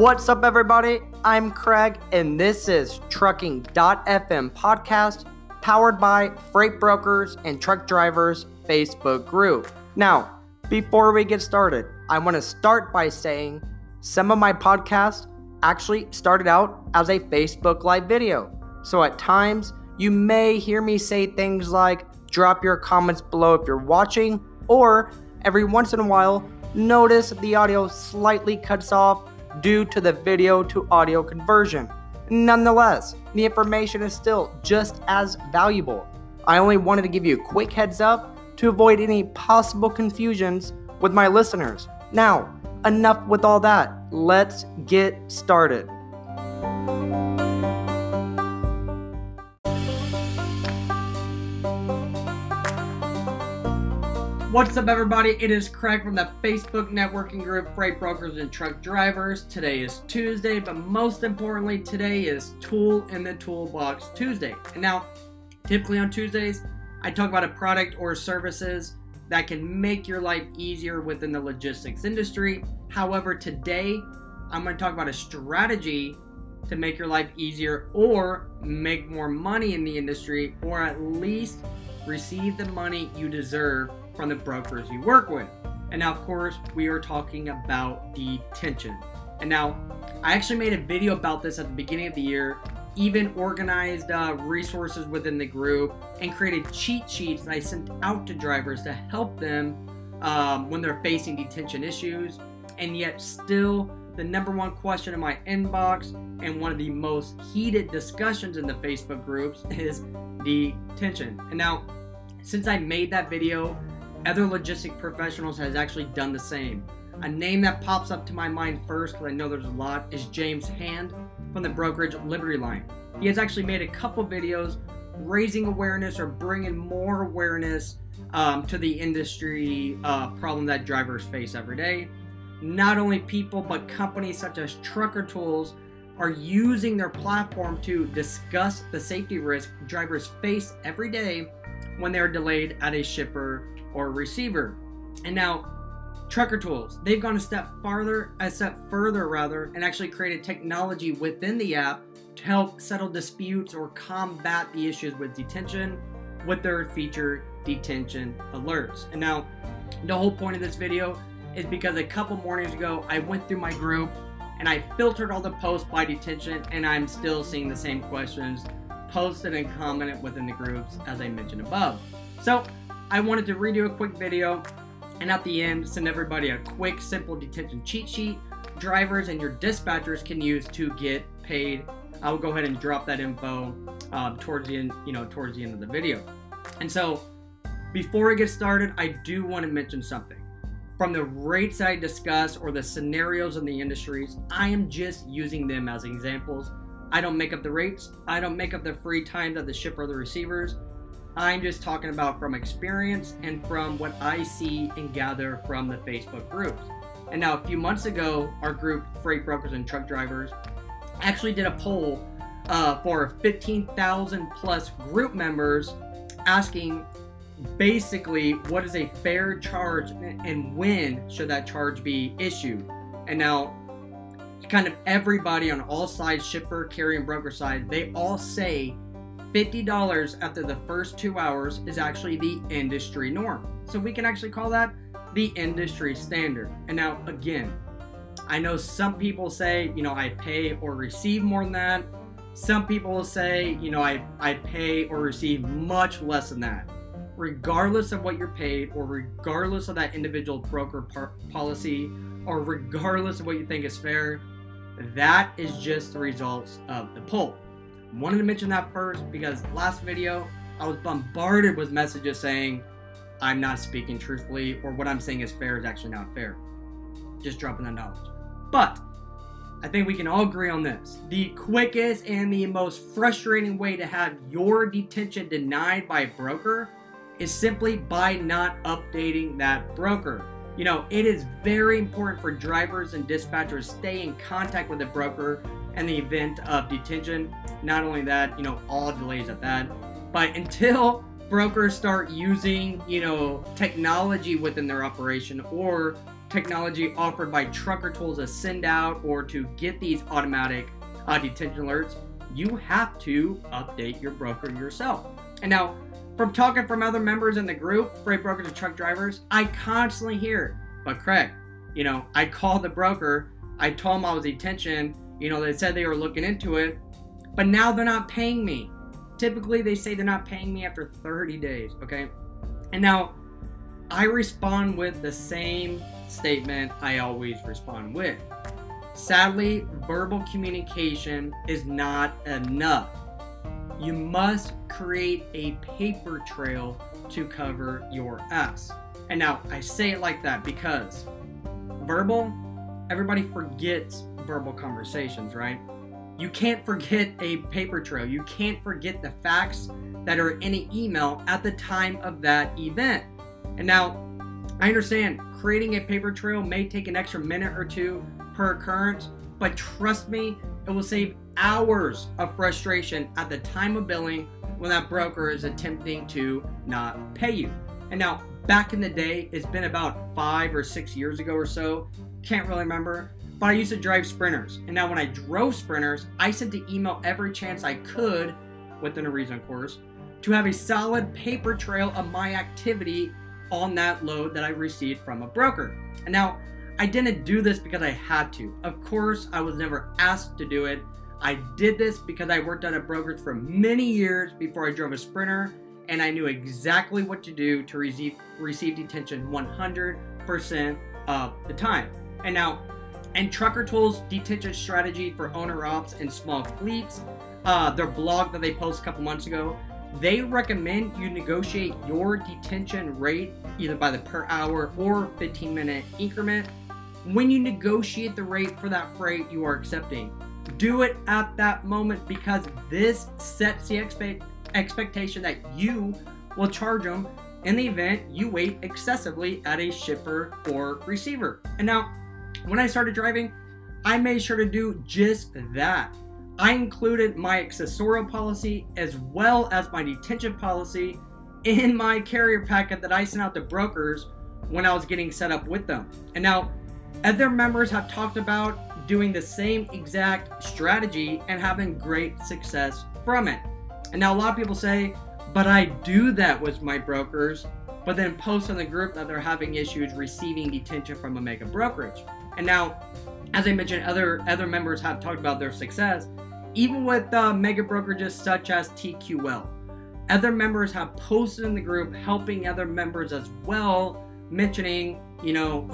What's up, everybody? I'm Craig, and this is Trucking.fm podcast powered by Freight Brokers and Truck Drivers Facebook group. Now, before we get started, I want to start by saying some of my podcasts actually started out as a Facebook Live video. So at times, you may hear me say things like drop your comments below if you're watching, or every once in a while, notice the audio slightly cuts off due to the video to audio conversion. Nonetheless, the information is still just as valuable. I only wanted to give you a quick heads up to avoid any possible confusions with my listeners. Now, enough with all that. Let's get started. What's up, everybody? It is Craig from the Facebook networking group Freight Brokers and Truck Drivers. Today is Tuesday, but most importantly, today is Tool in the Toolbox Tuesday. And now, typically on Tuesdays, I talk about a product or services that can make your life easier within the logistics industry. However, today, I'm going to talk about a strategy to make your life easier or make more money in the industry, or at least receive the money you deserve from the brokers you work with. And now, of course, we are talking about detention. And now, I actually made a video about this at the beginning of the year, even organized uh, resources within the group, and created cheat sheets that I sent out to drivers to help them um, when they're facing detention issues. And yet, still, the number one question in my inbox and one of the most heated discussions in the Facebook groups is detention. And now, since I made that video, other logistic professionals has actually done the same. A name that pops up to my mind first, because I know there's a lot, is James Hand from the brokerage Liberty Line. He has actually made a couple videos raising awareness or bringing more awareness um, to the industry uh, problem that drivers face every day. Not only people, but companies such as Trucker Tools are using their platform to discuss the safety risk drivers face every day when they're delayed at a shipper or receiver. And now, Trucker Tools, they've gone a step farther, a step further rather, and actually created technology within the app to help settle disputes or combat the issues with detention with their feature detention alerts. And now, the whole point of this video is because a couple mornings ago, I went through my group and I filtered all the posts by detention, and I'm still seeing the same questions posted and commented within the groups as I mentioned above. So I wanted to redo a quick video and at the end send everybody a quick simple detention cheat sheet drivers and your dispatchers can use to get paid. I will go ahead and drop that info uh, towards the end, you know, towards the end of the video. And so before we get started, I do want to mention something. From the rates I discuss or the scenarios in the industries, I am just using them as examples. I don't make up the rates. I don't make up the free time that the shipper or the receivers. I'm just talking about from experience and from what I see and gather from the Facebook groups. And now, a few months ago, our group, Freight Brokers and Truck Drivers, actually did a poll uh, for 15,000 plus group members asking basically what is a fair charge and when should that charge be issued. And now, kind of everybody on all sides, shipper, carrier, and broker side, they all say $50 after the first two hours is actually the industry norm. So we can actually call that the industry standard. And now, again, I know some people say, you know, I pay or receive more than that. Some people will say, you know, I, I pay or receive much less than that. Regardless of what you're paid, or regardless of that individual broker par- policy, or regardless of what you think is fair, that is just the results of the poll. Wanted to mention that first because last video I was bombarded with messages saying I'm not speaking truthfully or what I'm saying is fair is actually not fair. Just dropping that knowledge. But I think we can all agree on this. The quickest and the most frustrating way to have your detention denied by a broker is simply by not updating that broker. You know, it is very important for drivers and dispatchers stay in contact with the broker in the event of detention. Not only that, you know, all delays at that, but until brokers start using, you know, technology within their operation or technology offered by Trucker Tools to send out or to get these automatic uh, detention alerts, you have to update your broker yourself. And now, from talking from other members in the group, freight brokers and truck drivers, I constantly hear, but Craig, you know, I called the broker, I told them I was detention, you know, they said they were looking into it, but now they're not paying me. Typically, they say they're not paying me after 30 days, okay? And now, I respond with the same statement I always respond with. Sadly, verbal communication is not enough. You must create a paper trail to cover your ass. And now I say it like that because verbal, everybody forgets verbal conversations, right? You can't forget a paper trail. You can't forget the facts that are in an email at the time of that event. And now, I understand creating a paper trail may take an extra minute or two per occurrence, but trust me, it will save hours of frustration at the time of billing when that broker is attempting to not pay you. And now, back in the day, it's been about five or six years ago or so, can't really remember, but I used to drive sprinters. And now, when I drove sprinters, I sent the email every chance I could, within a reason, of course, to have a solid paper trail of my activity on that load that I received from a broker. And now, I didn't do this because I had to. Of course, I was never asked to do it. I did this because I worked at a brokerage for many years before I drove a sprinter, and I knew exactly what to do to receive, receive detention 100% of the time. And now, and Trucker Tools detention strategy for owner ops and small fleets, uh, their blog that they posted a couple months ago, they recommend you negotiate your detention rate either by the per hour or 15 minute increment. When you negotiate the rate for that freight you are accepting, do it at that moment because this sets the expect- expectation that you will charge them in the event you wait excessively at a shipper or receiver. And now, when I started driving, I made sure to do just that. I included my accessorial policy as well as my detention policy in my carrier packet that I sent out to brokers when I was getting set up with them. And now, other members have talked about doing the same exact strategy and having great success from it. And now, a lot of people say, but I do that with my brokers, but then post in the group that they're having issues receiving detention from a mega brokerage. And now, as I mentioned, other other members have talked about their success, even with uh, mega brokerages such as TQL. Other members have posted in the group helping other members as well, mentioning, you know,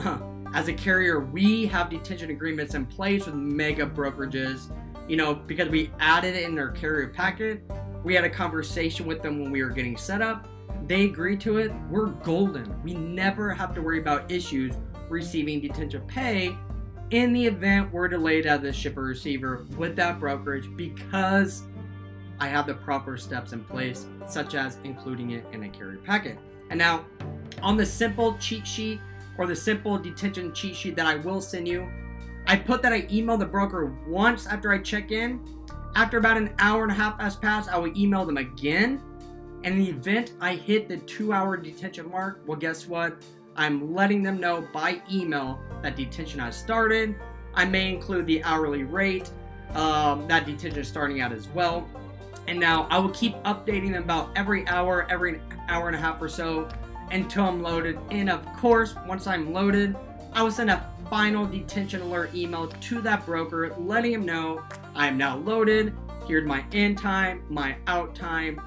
as a carrier, we have detention agreements in place with mega brokerages, you know, because we added it in our carrier packet. We had a conversation with them when we were getting set up. They agreed to it. We're golden. We never have to worry about issues receiving detention pay in the event we're delayed at the shipper receiver with that brokerage because I have the proper steps in place, such as including it in a carrier packet. And now, on the simple cheat sheet or the simple detention cheat sheet that I will send you, I put that I email the broker once after I check in. After about an hour and a half has passed, I will email them again. And in the event I hit the two hour detention mark, well, guess what? I'm letting them know by email that detention has started. I may include the hourly rate um, that detention is starting at as well. And now I will keep updating them about every hour, every hour and a half or so until I'm loaded. And of course, once I'm loaded, I will send a final detention alert email to that broker letting him know I am now loaded. Here's my in time, my out time,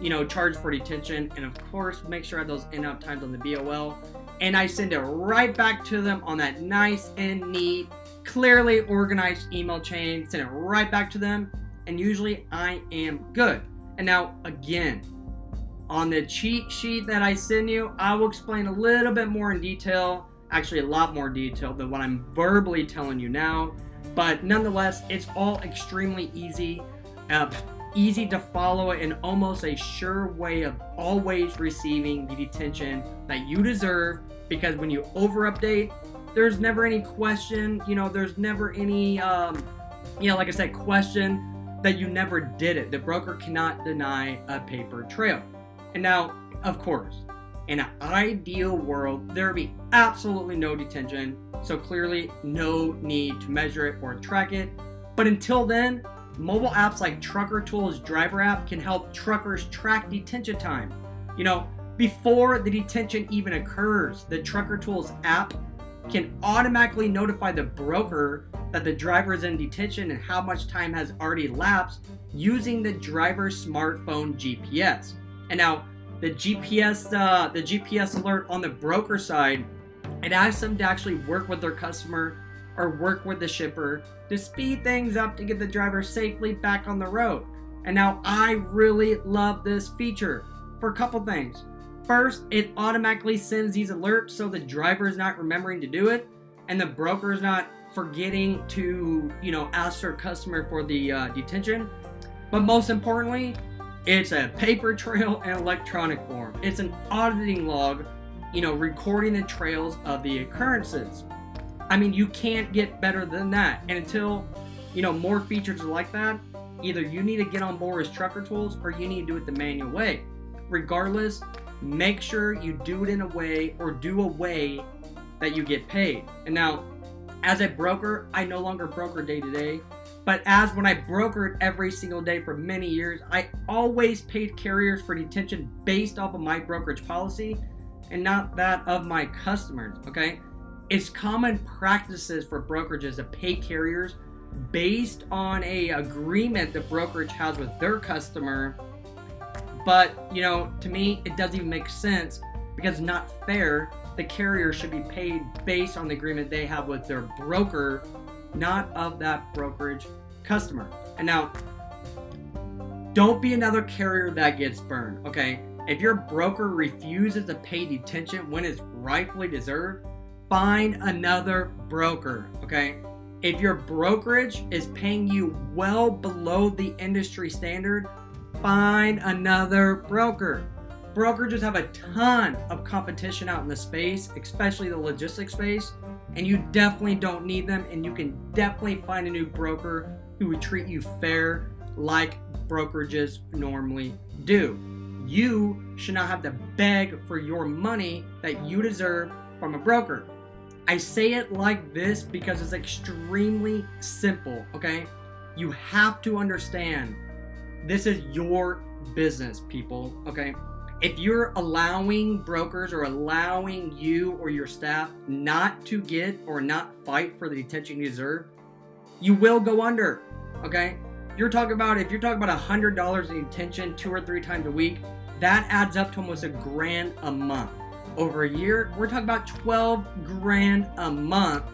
you know, charge for detention, and of course, make sure I have those in out times on the BOL and I send it right back to them on that nice and neat, clearly organized email chain. Send it right back to them, and usually I am good. And now, again, on the cheat sheet that I send you, I will explain a little bit more in detail, actually, a lot more detail than what I'm verbally telling you now. But nonetheless, it's all extremely easy. Uh, easy to follow and almost a sure way of always receiving the detention that you deserve because when you over update there's never any question you know there's never any um, you know like i said question that you never did it the broker cannot deny a paper trail and now of course in an ideal world, there would be absolutely no detention, so clearly no need to measure it or track it. But until then, mobile apps like Trucker Tools Driver app can help truckers track detention time. You know, before the detention even occurs, the Trucker Tools app can automatically notify the broker that the driver is in detention and how much time has already lapsed using the driver's smartphone GPS. And now the GPS, uh, the GPS alert on the broker side, it asks them to actually work with their customer or work with the shipper to speed things up to get the driver safely back on the road. And now I really love this feature for a couple things. First, it automatically sends these alerts so the driver is not remembering to do it and the broker is not forgetting to, you know, ask their customer for the uh, detention. But most importantly, it's a paper trail and electronic form. It's an auditing log, you know, recording the trails of the occurrences. I mean, you can't get better than that. And until, you know, more features like that, either you need to get on board as trucker tools or you need to do it the manual way. Regardless, make sure you do it in a way or do a way that you get paid. And now, as a broker, I no longer broker day to day, but as when I brokered every single day for many years, I always paid carriers for detention based off of my brokerage policy and not that of my customers, okay? It's common practices for brokerages to pay carriers based on a agreement the brokerage has with their customer. But, you know, to me, it doesn't even make sense because it's not fair the carrier should be paid based on the agreement they have with their broker, not of that brokerage customer. And now, don't be another carrier that gets burned, okay? If your broker refuses to pay detention when it's rightfully deserved, find another broker, okay? If your brokerage is paying you well below the industry standard, find another broker brokerages have a ton of competition out in the space, especially the logistics space, and you definitely don't need them. And you can definitely find a new broker who would treat you fair like brokerages normally do. You should not have to beg for your money that you deserve from a broker. I say it like this because it's extremely simple, okay? You have to understand this is your business, people, okay? if you're allowing brokers or allowing you or your staff not to get or not fight for the attention you deserve, you will go under. Okay? You're talking about if you're talking about a hundred dollars in attention two or three times a week, that adds up to almost a grand a month. Over a year, we're talking about 12 grand a month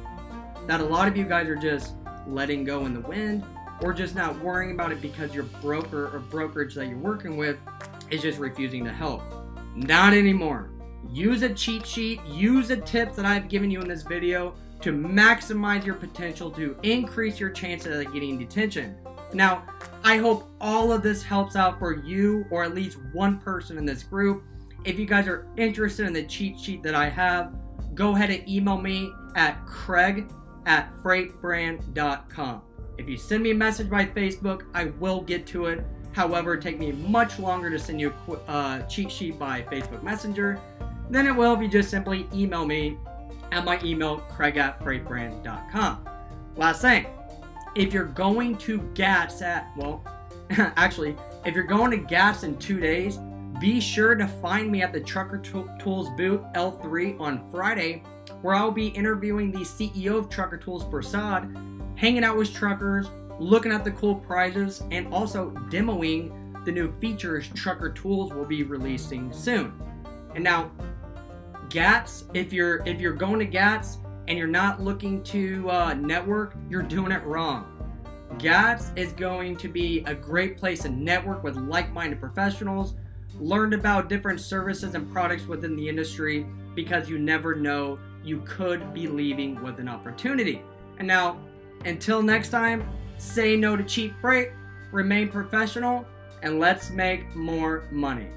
that a lot of you guys are just letting go in the wind or just not worrying about it because your broker or brokerage that you're working with is just refusing to help. Not anymore. Use a cheat sheet, use the tips that I've given you in this video to maximize your potential to increase your chances of getting detention. Now, I hope all of this helps out for you or at least one person in this group. If you guys are interested in the cheat sheet that I have, go ahead and email me at craig at freightbrand.com. If you send me a message by Facebook, I will get to it. However, it take me much longer to send you a uh, cheat sheet by Facebook Messenger than it will if you just simply email me at my email, craig at freightbrand.com. Last thing, if you're going to GATS at, well, actually, if you're going to GATS in two days, be sure to find me at the Trucker Tools booth L3 on Friday, where I'll be interviewing the CEO of Trucker Tools, Prasad, hanging out with truckers, looking at the cool prizes, and also demoing the new features Trucker Tools will be releasing soon. And now, GATS, if you're if you're going to GATS and you're not looking to uh, network, you're doing it wrong. GATS is going to be a great place to network with like-minded professionals, learn about different services and products within the industry because you never know you could be leaving with an opportunity. And now, until next time, say no to cheap freight, remain professional, and let's make more money.